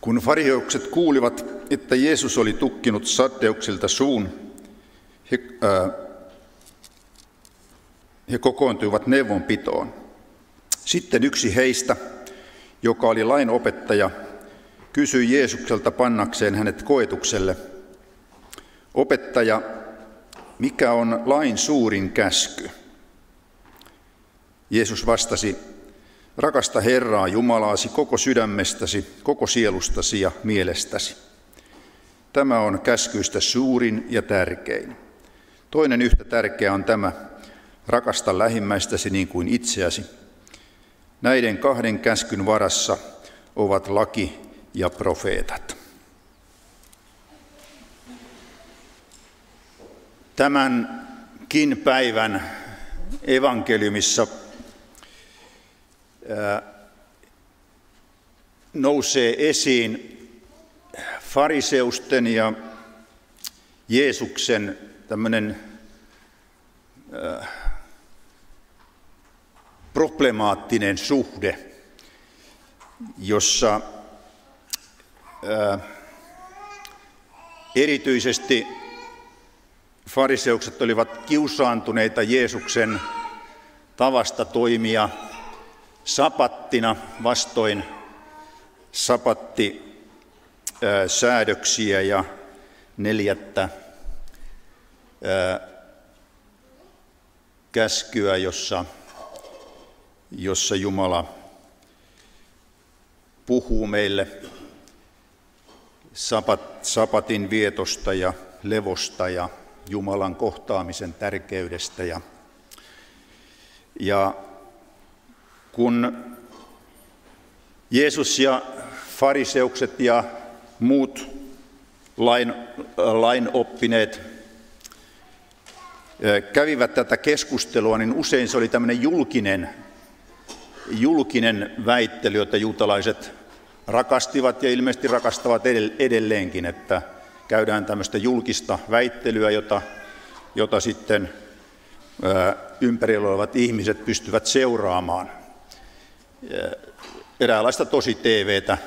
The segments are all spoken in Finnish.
Kun fariseukset kuulivat, että Jeesus oli tukkinut saddeuksilta suun, he, ää, he kokoontuivat neuvonpitoon. Sitten yksi heistä, joka oli lain opettaja, kysyi Jeesukselta pannakseen hänet koetukselle. Opettaja, mikä on lain suurin käsky? Jeesus vastasi, rakasta Herraa Jumalaasi koko sydämestäsi, koko sielustasi ja mielestäsi. Tämä on käskyistä suurin ja tärkein. Toinen yhtä tärkeä on tämä, rakasta lähimmäistäsi niin kuin itseäsi. Näiden kahden käskyn varassa ovat laki ja profeetat. Tämänkin päivän evankeliumissa nousee esiin fariseusten ja Jeesuksen tämmöinen problemaattinen suhde, jossa erityisesti fariseukset olivat kiusaantuneita Jeesuksen tavasta toimia sapattina vastoin sapatti säädöksiä ja neljättä käskyä, jossa, jossa Jumala puhuu meille sapat, sapatin vietosta ja levosta ja Jumalan kohtaamisen tärkeydestä. Ja, ja kun Jeesus ja fariseukset ja muut lain, lain oppineet kävivät tätä keskustelua, niin usein se oli tämmöinen julkinen, julkinen väittely, jota juutalaiset rakastivat ja ilmeisesti rakastavat edelleenkin, että käydään tämmöistä julkista väittelyä, jota, jota sitten ympärillä olevat ihmiset pystyvät seuraamaan. Eräänlaista tosi TVtä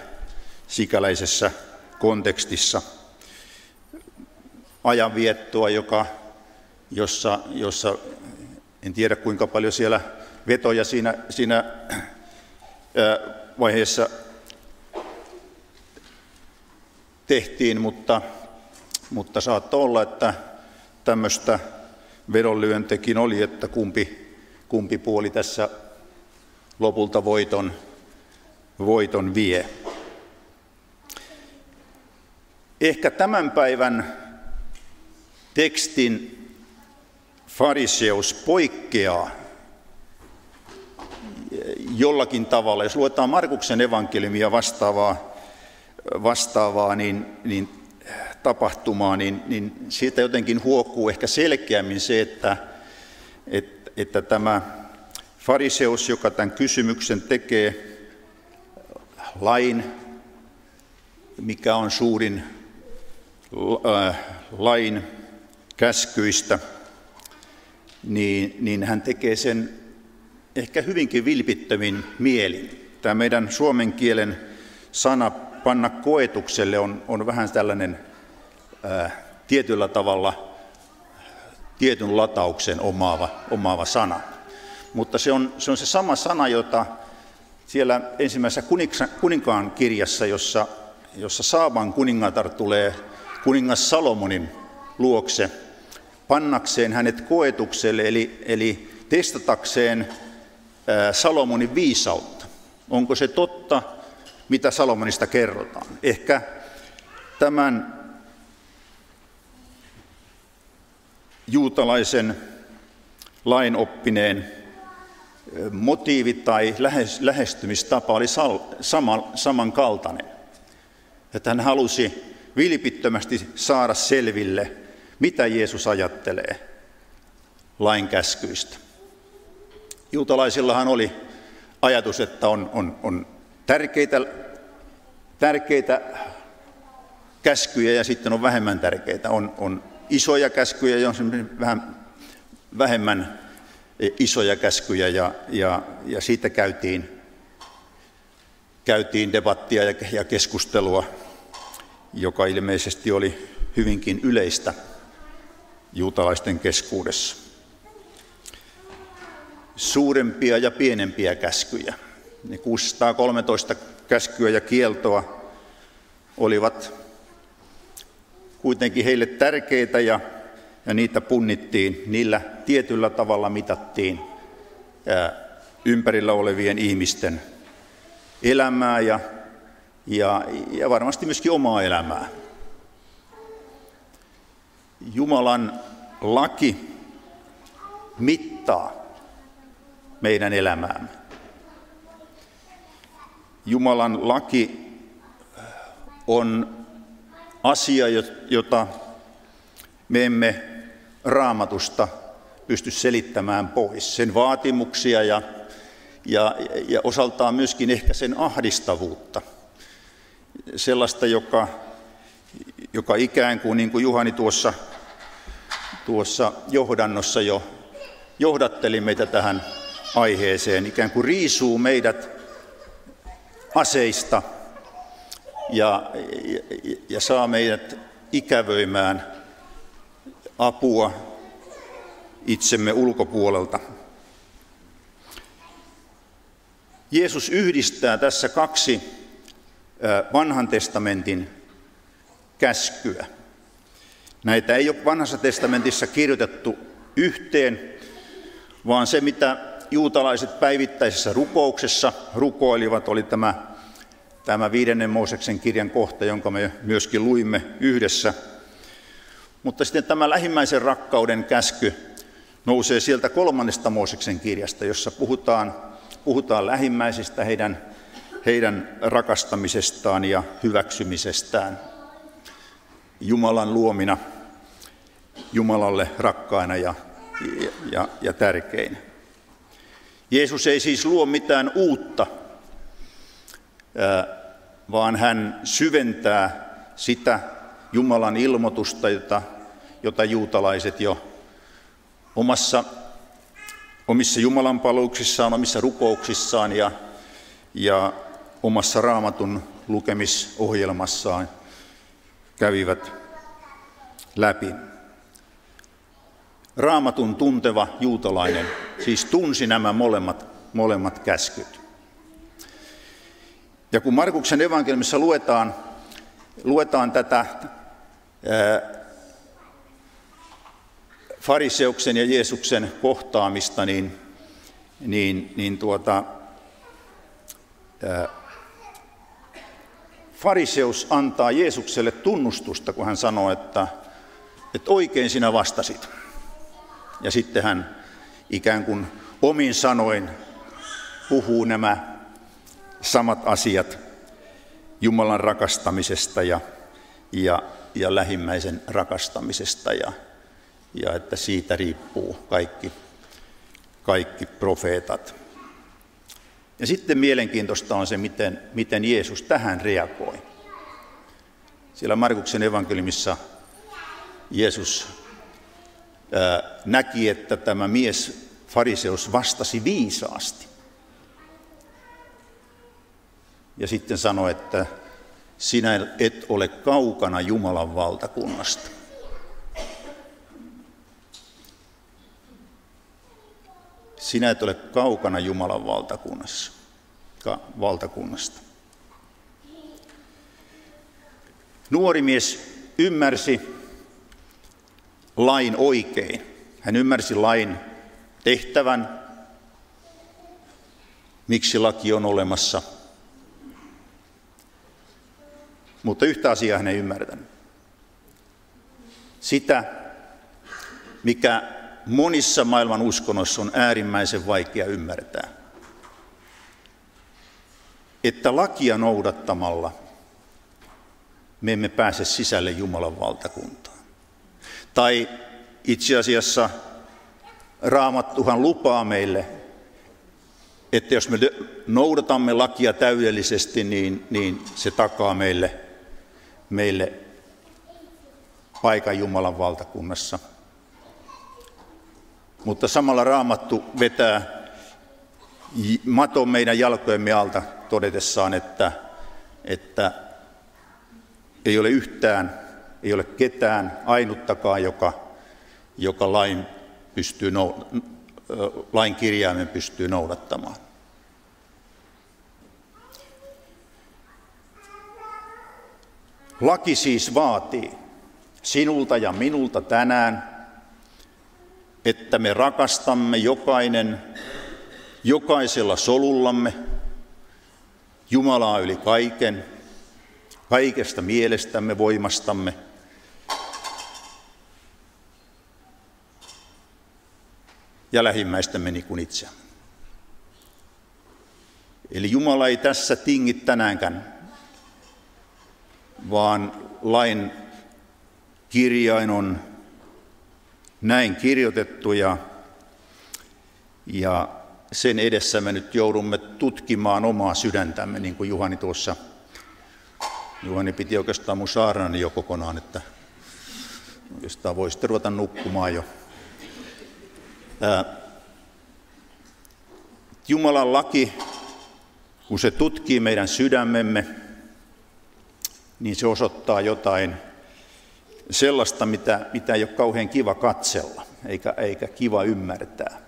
sikäläisessä kontekstissa. Ajanviettoa, joka, jossa, jossa en tiedä kuinka paljon siellä vetoja siinä, siinä vaiheessa tehtiin, mutta, mutta saattoi olla, että tämmöistä vedonlyöntekin oli, että kumpi, kumpi puoli tässä lopulta voiton, voiton vie. Ehkä tämän päivän tekstin fariseus poikkeaa jollakin tavalla. Jos luetaan Markuksen evankeliumia vastaavaa, vastaavaa niin, niin tapahtumaa, niin, niin siitä jotenkin huokuu ehkä selkeämmin se, että, että, että tämä fariseus, joka tämän kysymyksen tekee, lain, mikä on suurin äh, lain käskyistä, niin, niin hän tekee sen ehkä hyvinkin vilpittömin mielin. Tämä meidän suomen kielen sana panna koetukselle on, on vähän tällainen ää, tietyllä tavalla tietyn latauksen omaava, omaava sana. Mutta se on, se on se sama sana, jota siellä ensimmäisessä kuninkaan kirjassa, jossa, jossa Saaban kuningatar tulee kuningas Salomonin luokse pannakseen hänet koetukselle, eli, eli testatakseen Salomonin viisautta. Onko se totta, mitä Salomonista kerrotaan. Ehkä tämän juutalaisen lainoppineen motiivi tai lähestymistapa oli samankaltainen. Että hän halusi vilpittömästi saada selville, mitä Jeesus ajattelee lain käskyistä. Juutalaisillahan oli ajatus, että on, on, on tärkeitä, tärkeitä käskyjä ja sitten on vähemmän tärkeitä. On, on isoja käskyjä ja on vähän vähemmän isoja käskyjä ja, ja, ja siitä käytiin, käytiin debattia ja keskustelua, joka ilmeisesti oli hyvinkin yleistä juutalaisten keskuudessa. Suurempia ja pienempiä käskyjä. Ne 613 käskyä ja kieltoa olivat kuitenkin heille tärkeitä ja, ja niitä punnittiin. Niillä tietyllä tavalla mitattiin ympärillä olevien ihmisten elämää ja, ja, ja varmasti myöskin omaa elämää. Jumalan laki mittaa meidän elämäämme. Jumalan laki on asia, jota me emme raamatusta pysty selittämään pois. Sen vaatimuksia ja, ja, ja osaltaan myöskin ehkä sen ahdistavuutta. Sellaista, joka, joka ikään kuin, niin kuin Juhani tuossa, tuossa johdannossa jo johdatteli meitä tähän aiheeseen, ikään kuin riisuu meidät aseista ja, ja, ja saa meidät ikävöimään apua itsemme ulkopuolelta. Jeesus yhdistää tässä kaksi vanhan testamentin käskyä. Näitä ei ole vanhassa testamentissa kirjoitettu yhteen, vaan se mitä juutalaiset päivittäisessä rukouksessa rukoilivat oli tämä tämä viidennen Mooseksen kirjan kohta, jonka me myöskin luimme yhdessä. Mutta sitten tämä lähimmäisen rakkauden käsky nousee sieltä kolmannesta Mooseksen kirjasta, jossa puhutaan, puhutaan lähimmäisistä, heidän, heidän rakastamisestaan ja hyväksymisestään. Jumalan luomina, Jumalalle rakkaina ja, ja, ja tärkeinä. Jeesus ei siis luo mitään uutta vaan hän syventää sitä Jumalan ilmoitusta, jota, jota juutalaiset jo omassa, omissa Jumalan paluuksissaan, omissa rukouksissaan ja, ja omassa raamatun lukemisohjelmassaan kävivät läpi. Raamatun tunteva juutalainen siis tunsi nämä molemmat, molemmat käskyt. Ja kun Markuksen evankeliumissa luetaan, luetaan tätä fariseuksen ja Jeesuksen kohtaamista, niin, niin, niin tuota, fariseus antaa Jeesukselle tunnustusta, kun hän sanoo, että, että oikein sinä vastasit. Ja sitten hän ikään kuin omin sanoin puhuu nämä samat asiat Jumalan rakastamisesta ja, ja, ja lähimmäisen rakastamisesta ja, ja että siitä riippuu kaikki, kaikki profeetat. Ja sitten mielenkiintoista on se, miten, miten Jeesus tähän reagoi. Siellä Markuksen evankeliumissa Jeesus ää, näki, että tämä mies fariseus vastasi viisaasti. ja sitten sanoi, että sinä et ole kaukana Jumalan valtakunnasta. Sinä et ole kaukana Jumalan valtakunnassa, valtakunnasta. Nuori mies ymmärsi lain oikein. Hän ymmärsi lain tehtävän, miksi laki on olemassa – Mutta yhtä asiaa hän ei ymmärtänyt. Sitä, mikä monissa maailman uskonnoissa on äärimmäisen vaikea ymmärtää. Että lakia noudattamalla me emme pääse sisälle Jumalan valtakuntaan. Tai itse asiassa Raamattuhan lupaa meille, että jos me noudatamme lakia täydellisesti, niin, niin se takaa meille meille paikan Jumalan valtakunnassa. Mutta samalla raamattu vetää maton meidän jalkojemme alta todetessaan, että, että ei ole yhtään, ei ole ketään ainuttakaan, joka, joka lain, pystyy, lain kirjaimen pystyy noudattamaan. Laki siis vaatii sinulta ja minulta tänään, että me rakastamme jokainen jokaisella solullamme Jumalaa yli kaiken, kaikesta mielestämme, voimastamme. Ja lähimmäistämme niin kuin itse. Eli Jumala ei tässä tingi tänäänkään, vaan lain kirjain on näin kirjoitettu ja, ja sen edessä me nyt joudumme tutkimaan omaa sydäntämme, niin kuin Juhani tuossa, Juhani piti oikeastaan mun saarnani jo kokonaan, että oikeastaan voisitte ruveta nukkumaan jo. Ää, Jumalan laki, kun se tutkii meidän sydämemme, niin se osoittaa jotain sellaista, mitä, mitä ei ole kauhean kiva katsella, eikä, eikä kiva ymmärtää.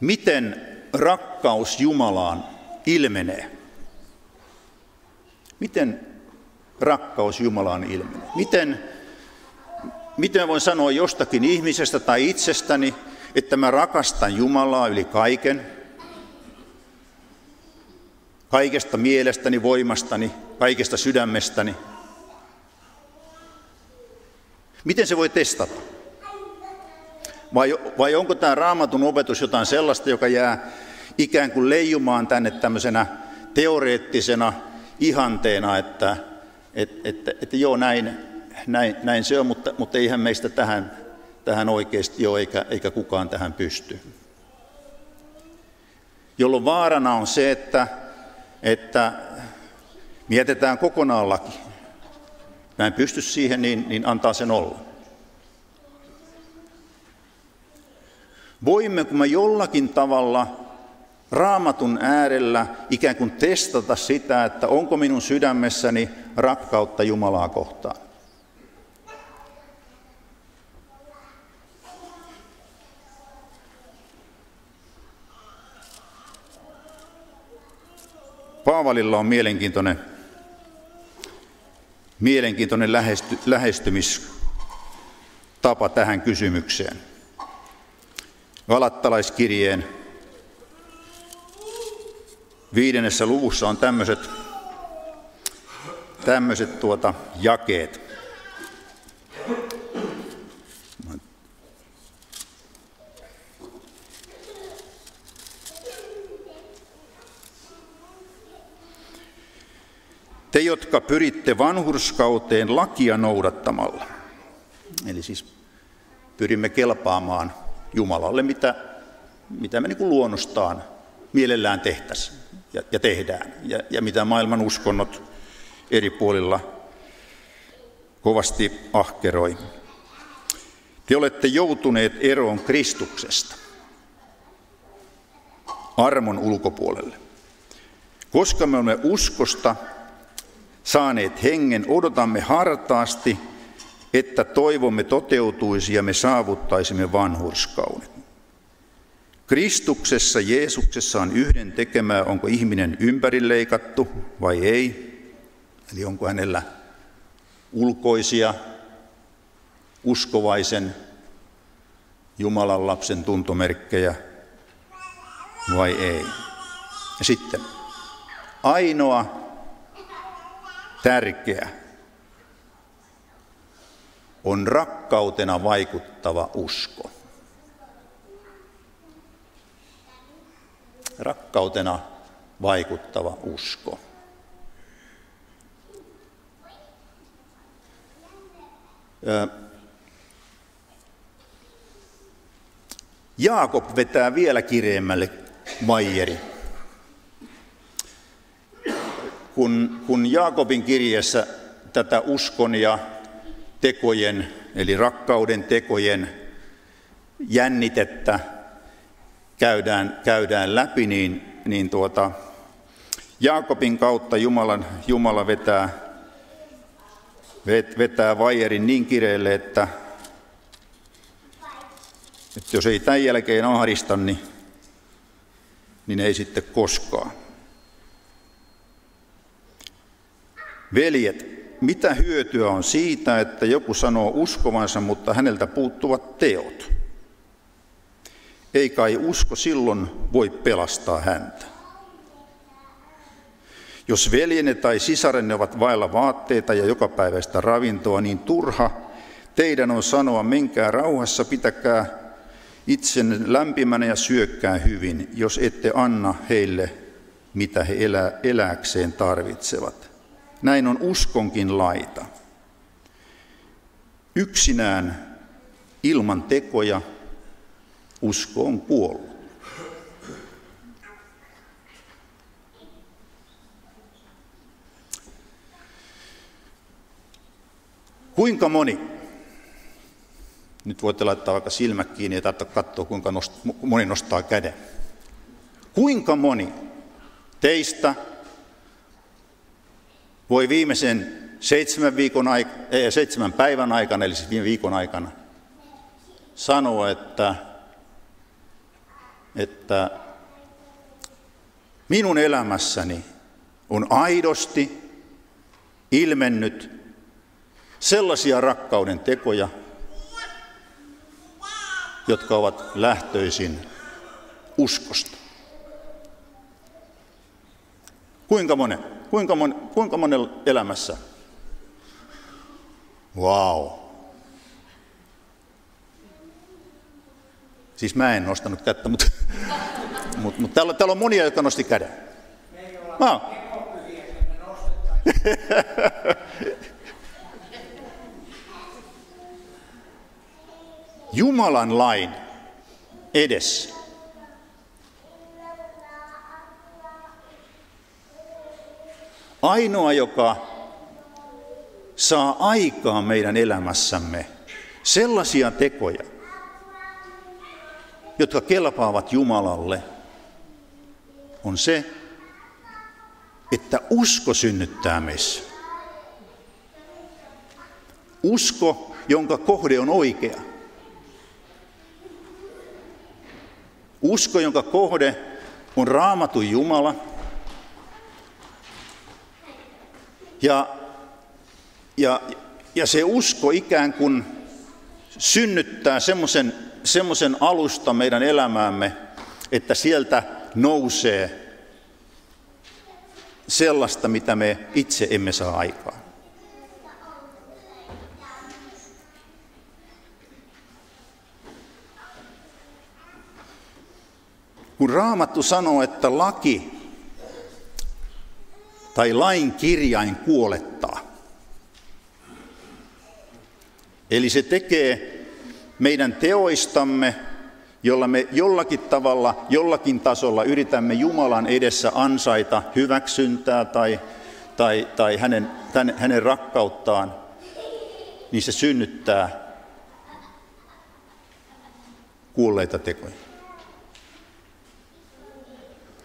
Miten rakkaus Jumalaan ilmenee? Miten rakkaus Jumalaan ilmenee? Miten, miten voin sanoa jostakin ihmisestä tai itsestäni, että mä rakastan Jumalaa yli kaiken, kaikesta mielestäni, voimastani, kaikesta sydämestäni? Miten se voi testata? Vai, vai onko tämä raamatun opetus jotain sellaista, joka jää ikään kuin leijumaan tänne tämmöisenä teoreettisena ihanteena, että et, et, et, joo, näin, näin, näin se on, mutta, mutta eihän meistä tähän, tähän oikeasti ole, eikä, eikä kukaan tähän pysty. Jolloin vaarana on se, että, että mietitään kokonaan laki. Mä en pysty siihen, niin, niin antaa sen olla. Voimmeko me jollakin tavalla raamatun äärellä ikään kuin testata sitä, että onko minun sydämessäni rakkautta Jumalaa kohtaan? Paavalilla on mielenkiintoinen, mielenkiintoinen lähesty, lähestymistapa tähän kysymykseen. Galattalaiskirjeen viidennessä luvussa on tämmöiset, tämmöiset tuota, jakeet. Jotka pyritte vanhurskauteen lakia noudattamalla, eli siis pyrimme kelpaamaan Jumalalle, mitä, mitä me niin luonnostaan mielellään tehtäisiin ja, ja tehdään, ja, ja mitä maailman uskonnot eri puolilla kovasti ahkeroi. Te olette joutuneet eroon Kristuksesta, armon ulkopuolelle. Koska me olemme uskosta saaneet hengen, odotamme hartaasti että toivomme toteutuisi ja me saavuttaisimme vanhurskauden. Kristuksessa Jeesuksessa on yhden tekemää, onko ihminen ympärileikattu vai ei. Eli onko hänellä ulkoisia uskovaisen Jumalan lapsen tuntomerkkejä vai ei. Ja sitten ainoa tärkeä on rakkautena vaikuttava usko. Rakkautena vaikuttava usko. Jaakob vetää vielä kireemmälle vaijeri. Kun, kun Jaakobin kirjeessä tätä uskon ja tekojen, eli rakkauden tekojen jännitettä käydään, käydään läpi, niin, niin tuota, Jaakobin kautta Jumalan, Jumala vetää, vetää vaijerin niin kireelle, että, että jos ei tämän jälkeen ahdista, niin, niin ei sitten koskaan. Veljet, mitä hyötyä on siitä, että joku sanoo uskovansa, mutta häneltä puuttuvat teot? Ei kai usko silloin voi pelastaa häntä. Jos veljenne tai sisarenne ovat vailla vaatteita ja jokapäiväistä ravintoa, niin turha teidän on sanoa, menkää rauhassa, pitäkää itsenne lämpimänä ja syökkää hyvin, jos ette anna heille, mitä he elä, eläkseen tarvitsevat. Näin on uskonkin laita. Yksinään ilman tekoja usko on kuollut. Kuinka moni, nyt voitte laittaa vaikka silmät kiinni ja katsoa, kuinka moni nostaa käden. Kuinka moni teistä voi viimeisen seitsemän, viikon aik- ei, seitsemän päivän aikana, eli siis viime viikon aikana, sanoa, että, että minun elämässäni on aidosti ilmennyt sellaisia rakkauden tekoja, jotka ovat lähtöisin uskosta. Kuinka monen? Kuinka, mon, kuinka monen elämässä? Wow. Siis mä en nostanut kättä, mutta, mutta, mutta täällä, täällä on monia, jotka nosti käden. Ah. Jumalan lain edessä. Ainoa, joka saa aikaa meidän elämässämme sellaisia tekoja, jotka kelpaavat Jumalalle, on se, että usko synnyttää meissä. Usko, jonka kohde on oikea. Usko, jonka kohde on raamatun Jumala. Ja, ja, ja se usko ikään kuin synnyttää semmoisen semmoisen alusta meidän elämäämme, että sieltä nousee sellaista, mitä me itse emme saa aikaan. Kun Raamattu sanoo, että laki tai lain kirjain kuolettaa, eli se tekee meidän teoistamme, jolla me jollakin tavalla, jollakin tasolla yritämme Jumalan edessä ansaita hyväksyntää tai, tai, tai hänen, tämän, hänen rakkauttaan, niin se synnyttää kuolleita tekoja.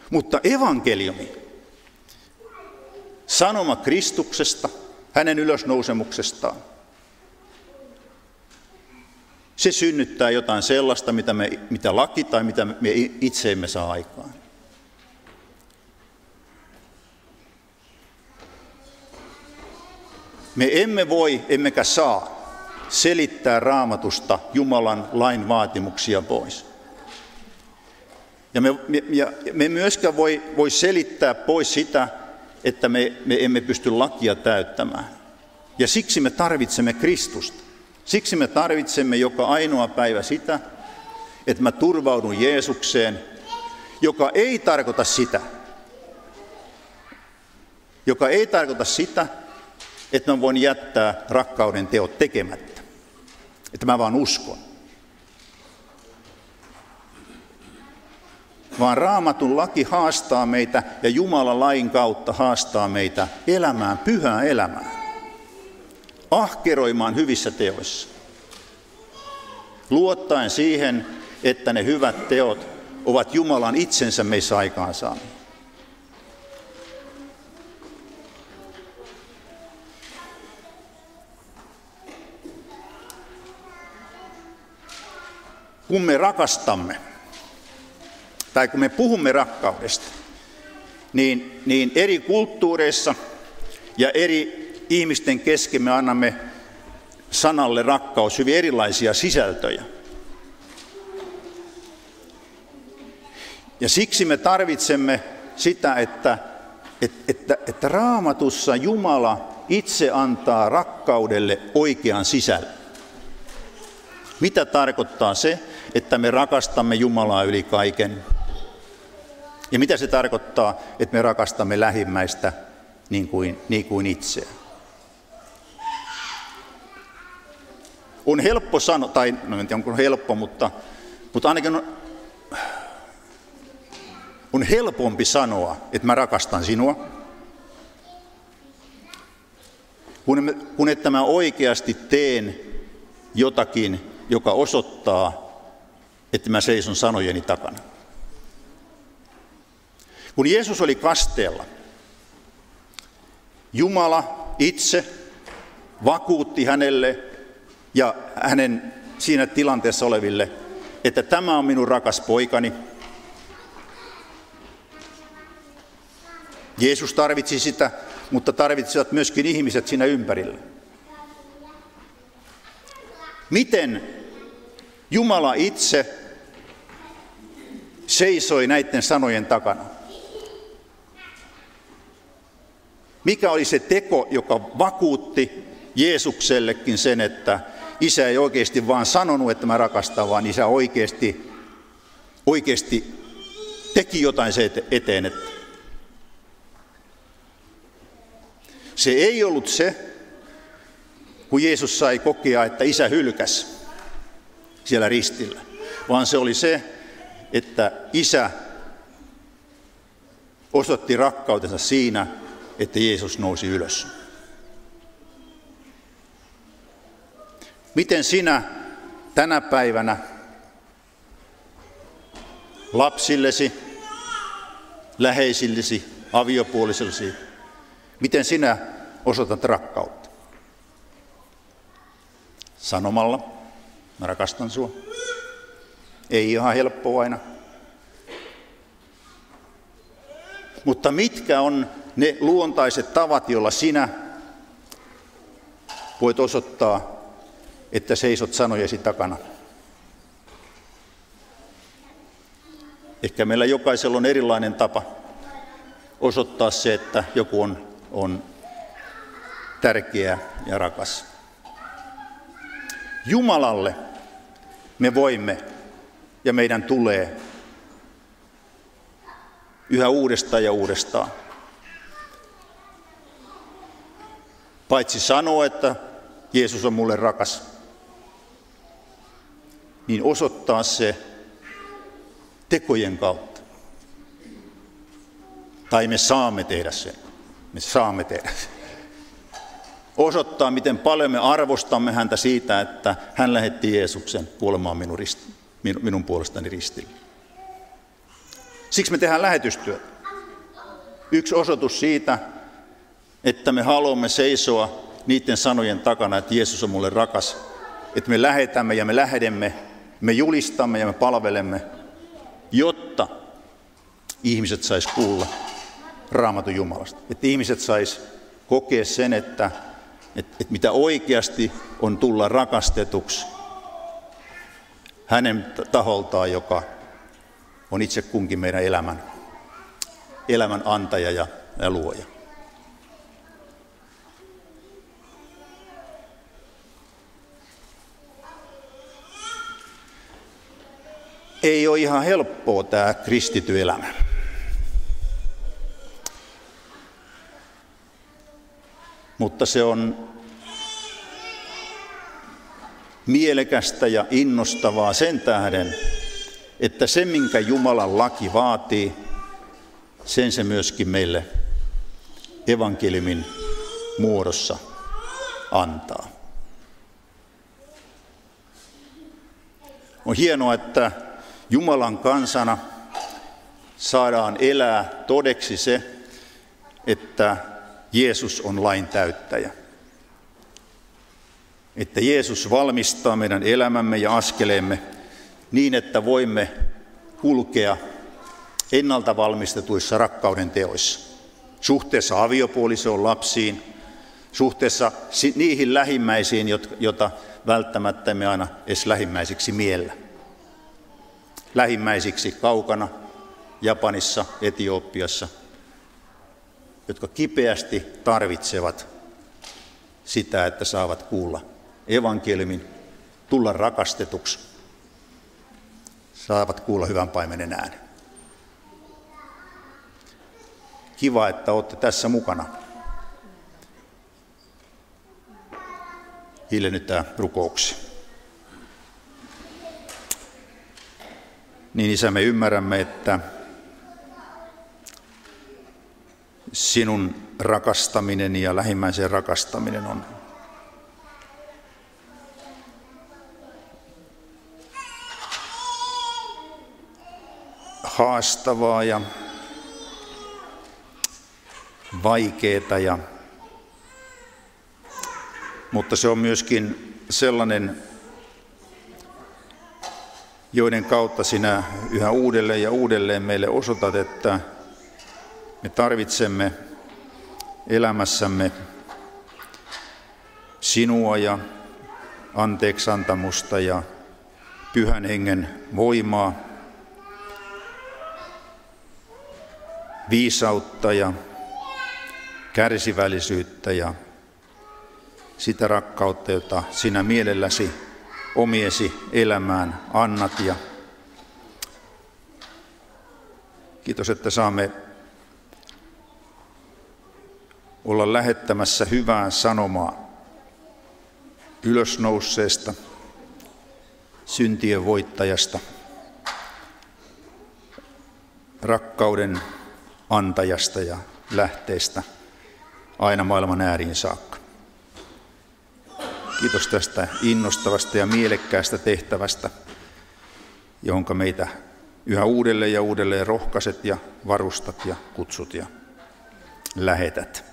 Mutta evankeliumi, sanoma Kristuksesta, hänen ylösnousemuksestaan, se synnyttää jotain sellaista, mitä, me, mitä laki tai mitä me itse emme saa aikaan. Me emme voi, emmekä saa selittää raamatusta Jumalan lain vaatimuksia pois. Ja me, me, ja me myöskään voi, voi selittää pois sitä, että me, me emme pysty lakia täyttämään. Ja siksi me tarvitsemme Kristusta. Siksi me tarvitsemme joka ainoa päivä sitä, että mä turvaudun Jeesukseen, joka ei tarkoita sitä, joka ei tarkoita sitä, että mä voin jättää rakkauden teot tekemättä. Että mä vaan uskon. Vaan raamatun laki haastaa meitä ja Jumalan lain kautta haastaa meitä elämään pyhää elämää ahkeroimaan hyvissä teoissa. Luottaen siihen, että ne hyvät teot ovat Jumalan itsensä meissä aikaansaamia. Kun me rakastamme, tai kun me puhumme rakkaudesta, niin, niin eri kulttuureissa ja eri ihmisten kesken me annamme sanalle rakkaus hyvin erilaisia sisältöjä. Ja siksi me tarvitsemme sitä, että, että, että, että raamatussa Jumala itse antaa rakkaudelle oikean sisällön. Mitä tarkoittaa se, että me rakastamme Jumalaa yli kaiken? Ja mitä se tarkoittaa, että me rakastamme lähimmäistä niin kuin, niin kuin itseä? On helppo sanoa, tai no en tiedä onko helppo, mutta, mutta ainakin on, on helpompi sanoa, että mä rakastan sinua, kun, kun että mä oikeasti teen jotakin, joka osoittaa, että mä seison sanojeni takana. Kun Jeesus oli kasteella, Jumala itse vakuutti hänelle ja hänen siinä tilanteessa oleville, että tämä on minun rakas poikani. Jeesus tarvitsi sitä, mutta tarvitsivat myöskin ihmiset siinä ympärillä. Miten Jumala itse seisoi näiden sanojen takana? Mikä oli se teko, joka vakuutti Jeesuksellekin sen, että isä ei oikeasti vaan sanonut, että mä rakastan, vaan isä oikeasti, oikeasti teki jotain se eteen. Että se ei ollut se, kun Jeesus sai kokea, että isä hylkäs siellä ristillä, vaan se oli se, että isä osoitti rakkautensa siinä, että Jeesus nousi ylös. Miten sinä tänä päivänä lapsillesi, läheisillesi, aviopuolisellesi, miten sinä osoitat rakkautta? Sanomalla, mä rakastan sinua. Ei ihan helppo aina. Mutta mitkä on ne luontaiset tavat, joilla sinä voit osoittaa, että seisot sanojesi takana. Ehkä meillä jokaisella on erilainen tapa osoittaa se, että joku on, on tärkeä ja rakas. Jumalalle me voimme ja meidän tulee yhä uudestaan ja uudestaan Paitsi sanoa, että Jeesus on mulle rakas, niin osoittaa se tekojen kautta. Tai me saamme tehdä sen. Me saamme tehdä sen. Osoittaa, miten paljon me arvostamme häntä siitä, että hän lähetti Jeesuksen kuolemaan minun, risti, minun puolestani ristille. Siksi me tehdään lähetystyötä. Yksi osoitus siitä, että me haluamme seisoa niiden sanojen takana, että Jeesus on mulle rakas, että me lähetämme ja me lähdemme, me julistamme ja me palvelemme, jotta ihmiset sais kuulla raamatun Jumalasta. Että ihmiset sais kokea sen, että, että, että mitä oikeasti on tulla rakastetuksi hänen taholtaan, joka on itse kunkin meidän elämän, elämän antaja ja, ja luoja. Ei ole ihan helppoa tämä kristity elämä. Mutta se on mielekästä ja innostavaa sen tähden, että se, minkä Jumalan laki vaatii, sen se myöskin meille evankeliumin muodossa antaa. On hienoa, että Jumalan kansana saadaan elää todeksi se, että Jeesus on lain täyttäjä. Että Jeesus valmistaa meidän elämämme ja askeleemme niin, että voimme kulkea ennalta valmistetuissa rakkauden teoissa. Suhteessa aviopuolisoon, lapsiin, suhteessa niihin lähimmäisiin, joita välttämättä me aina edes lähimmäisiksi miellä. Lähimmäisiksi kaukana, Japanissa, Etiopiassa, jotka kipeästi tarvitsevat sitä, että saavat kuulla evankeliumin, tulla rakastetuksi, saavat kuulla hyvän paimenen äänen. Kiva, että olette tässä mukana. Hiljennytään rukouksi. Niin isä, me ymmärrämme, että sinun rakastaminen ja lähimmäisen rakastaminen on haastavaa ja vaikeaa, ja, mutta se on myöskin sellainen, joiden kautta sinä yhä uudelleen ja uudelleen meille osoitat, että me tarvitsemme elämässämme sinua ja anteeksantamusta ja pyhän hengen voimaa, viisautta ja kärsivällisyyttä ja sitä rakkautta, jota sinä mielelläsi omiesi elämään annat. Ja kiitos, että saamme olla lähettämässä hyvää sanomaa ylösnousseesta, syntien voittajasta, rakkauden antajasta ja lähteestä aina maailman ääriin saakka. Kiitos tästä innostavasta ja mielekkäästä tehtävästä, jonka meitä yhä uudelleen ja uudelleen rohkaiset ja varustat ja kutsut ja lähetät.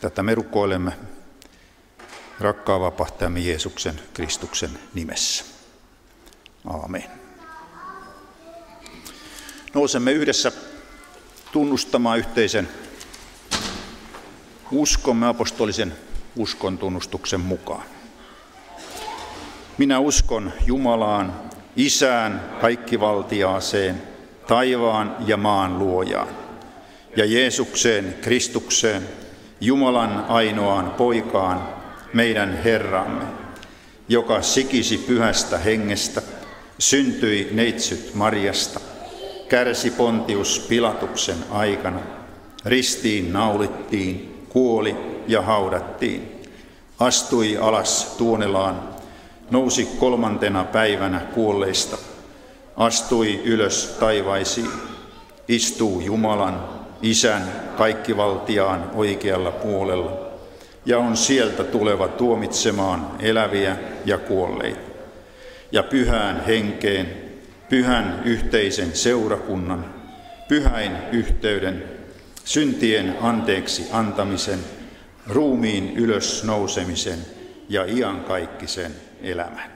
Tätä me rukoilemme rakkaan vapahtajamme Jeesuksen Kristuksen nimessä. Aamen. Nousemme yhdessä tunnustamaan yhteisen uskomme apostolisen uskon tunnustuksen mukaan. Minä uskon Jumalaan, Isään, kaikkivaltiaaseen, taivaan ja maan luojaan, ja Jeesukseen, Kristukseen, Jumalan ainoaan poikaan, meidän Herramme, joka sikisi pyhästä hengestä, syntyi neitsyt Marjasta, kärsi Pontius Pilatuksen aikana, ristiin naulittiin, kuoli ja haudattiin, astui alas tuonelaan, nousi kolmantena päivänä kuolleista, astui ylös taivaisiin, istuu Jumalan, Isän, kaikkivaltiaan oikealla puolella. Ja on sieltä tuleva tuomitsemaan eläviä ja kuolleita. Ja pyhään henkeen, pyhän yhteisen seurakunnan, pyhäin yhteyden, syntien anteeksi antamisen, ruumiin ylös nousemisen ja iankaikkisen elämän.